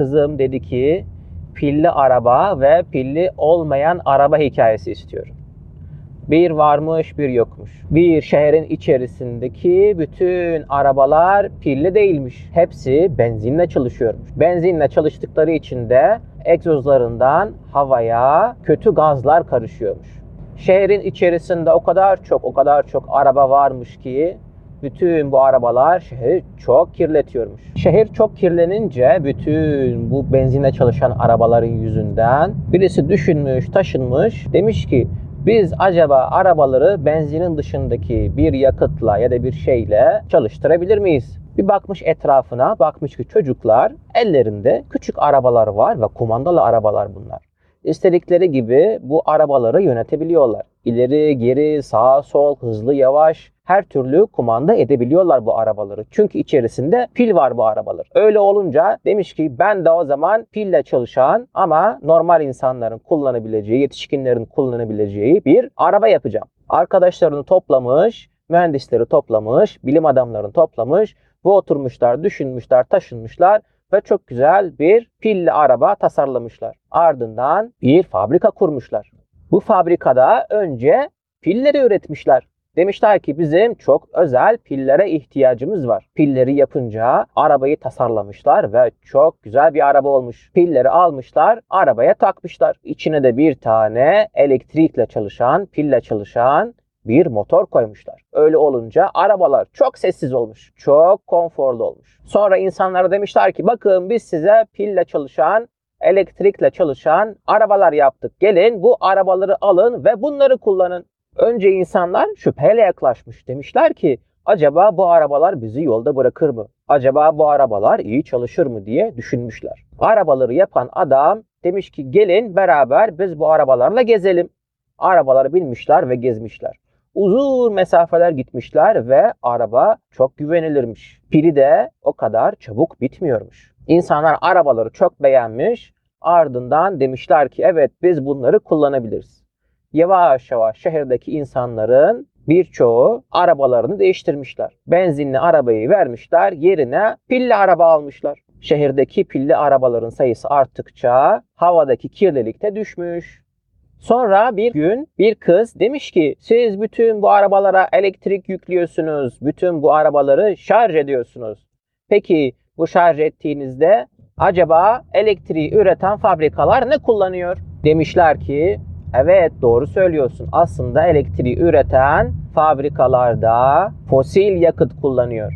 kızım dedi ki pilli araba ve pilli olmayan araba hikayesi istiyorum. Bir varmış bir yokmuş. Bir şehrin içerisindeki bütün arabalar pilli değilmiş. Hepsi benzinle çalışıyormuş. Benzinle çalıştıkları için de egzozlarından havaya kötü gazlar karışıyormuş. Şehrin içerisinde o kadar çok o kadar çok araba varmış ki bütün bu arabalar şehri çok kirletiyormuş. Şehir çok kirlenince bütün bu benzinle çalışan arabaların yüzünden birisi düşünmüş, taşınmış. Demiş ki biz acaba arabaları benzinin dışındaki bir yakıtla ya da bir şeyle çalıştırabilir miyiz? Bir bakmış etrafına, bakmış ki çocuklar ellerinde küçük arabalar var ve kumandalı arabalar bunlar. İstedikleri gibi bu arabaları yönetebiliyorlar. İleri, geri, sağa, sol, hızlı, yavaş her türlü kumanda edebiliyorlar bu arabaları. Çünkü içerisinde pil var bu arabalar. Öyle olunca demiş ki ben de o zaman pille çalışan ama normal insanların kullanabileceği, yetişkinlerin kullanabileceği bir araba yapacağım. Arkadaşlarını toplamış, mühendisleri toplamış, bilim adamlarını toplamış. Bu oturmuşlar, düşünmüşler, taşınmışlar ve çok güzel bir pilli araba tasarlamışlar. Ardından bir fabrika kurmuşlar. Bu fabrikada önce pilleri üretmişler. Demişler ki bizim çok özel pillere ihtiyacımız var. Pilleri yapınca arabayı tasarlamışlar ve çok güzel bir araba olmuş. Pilleri almışlar, arabaya takmışlar. İçine de bir tane elektrikle çalışan, pille çalışan bir motor koymuşlar. Öyle olunca arabalar çok sessiz olmuş. Çok konforlu olmuş. Sonra insanlara demişler ki bakın biz size pille çalışan elektrikle çalışan arabalar yaptık. Gelin bu arabaları alın ve bunları kullanın. Önce insanlar şüpheyle yaklaşmış. Demişler ki acaba bu arabalar bizi yolda bırakır mı? Acaba bu arabalar iyi çalışır mı diye düşünmüşler. Arabaları yapan adam demiş ki gelin beraber biz bu arabalarla gezelim. Arabaları binmişler ve gezmişler. Uzun mesafeler gitmişler ve araba çok güvenilirmiş. Pili de o kadar çabuk bitmiyormuş. İnsanlar arabaları çok beğenmiş. Ardından demişler ki evet biz bunları kullanabiliriz. Yavaş yavaş şehirdeki insanların birçoğu arabalarını değiştirmişler. Benzinli arabayı vermişler, yerine pilli araba almışlar. Şehirdeki pilli arabaların sayısı arttıkça havadaki kirlilik de düşmüş. Sonra bir gün bir kız demiş ki siz bütün bu arabalara elektrik yüklüyorsunuz. Bütün bu arabaları şarj ediyorsunuz. Peki bu şarj ettiğinizde acaba elektriği üreten fabrikalar ne kullanıyor? Demişler ki evet doğru söylüyorsun. Aslında elektriği üreten fabrikalarda fosil yakıt kullanıyor.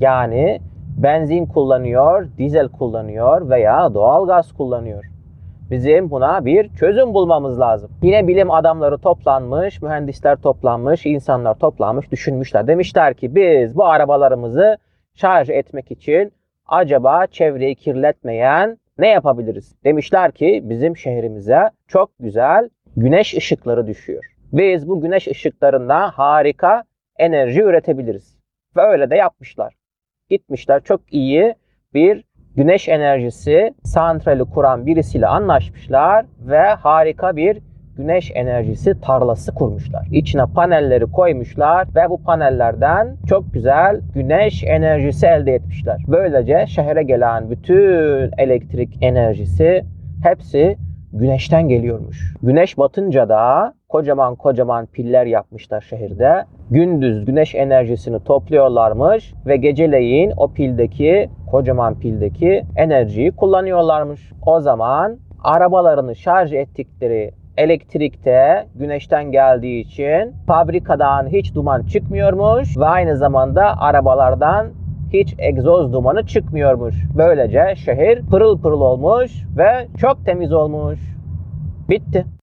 Yani benzin kullanıyor, dizel kullanıyor veya doğal gaz kullanıyor. Bizim buna bir çözüm bulmamız lazım. Yine bilim adamları toplanmış, mühendisler toplanmış, insanlar toplanmış, düşünmüşler. Demişler ki biz bu arabalarımızı şarj etmek için acaba çevreyi kirletmeyen ne yapabiliriz? Demişler ki bizim şehrimize çok güzel güneş ışıkları düşüyor. Biz bu güneş ışıklarında harika enerji üretebiliriz. Ve öyle de yapmışlar. Gitmişler çok iyi bir güneş enerjisi santrali kuran birisiyle anlaşmışlar ve harika bir güneş enerjisi tarlası kurmuşlar. İçine panelleri koymuşlar ve bu panellerden çok güzel güneş enerjisi elde etmişler. Böylece şehre gelen bütün elektrik enerjisi hepsi güneşten geliyormuş. Güneş batınca da kocaman kocaman piller yapmışlar şehirde. Gündüz güneş enerjisini topluyorlarmış ve geceleyin o pildeki kocaman pildeki enerjiyi kullanıyorlarmış. O zaman arabalarını şarj ettikleri elektrikte güneşten geldiği için fabrikadan hiç duman çıkmıyormuş ve aynı zamanda arabalardan hiç egzoz dumanı çıkmıyormuş. Böylece şehir pırıl pırıl olmuş ve çok temiz olmuş. Bitti.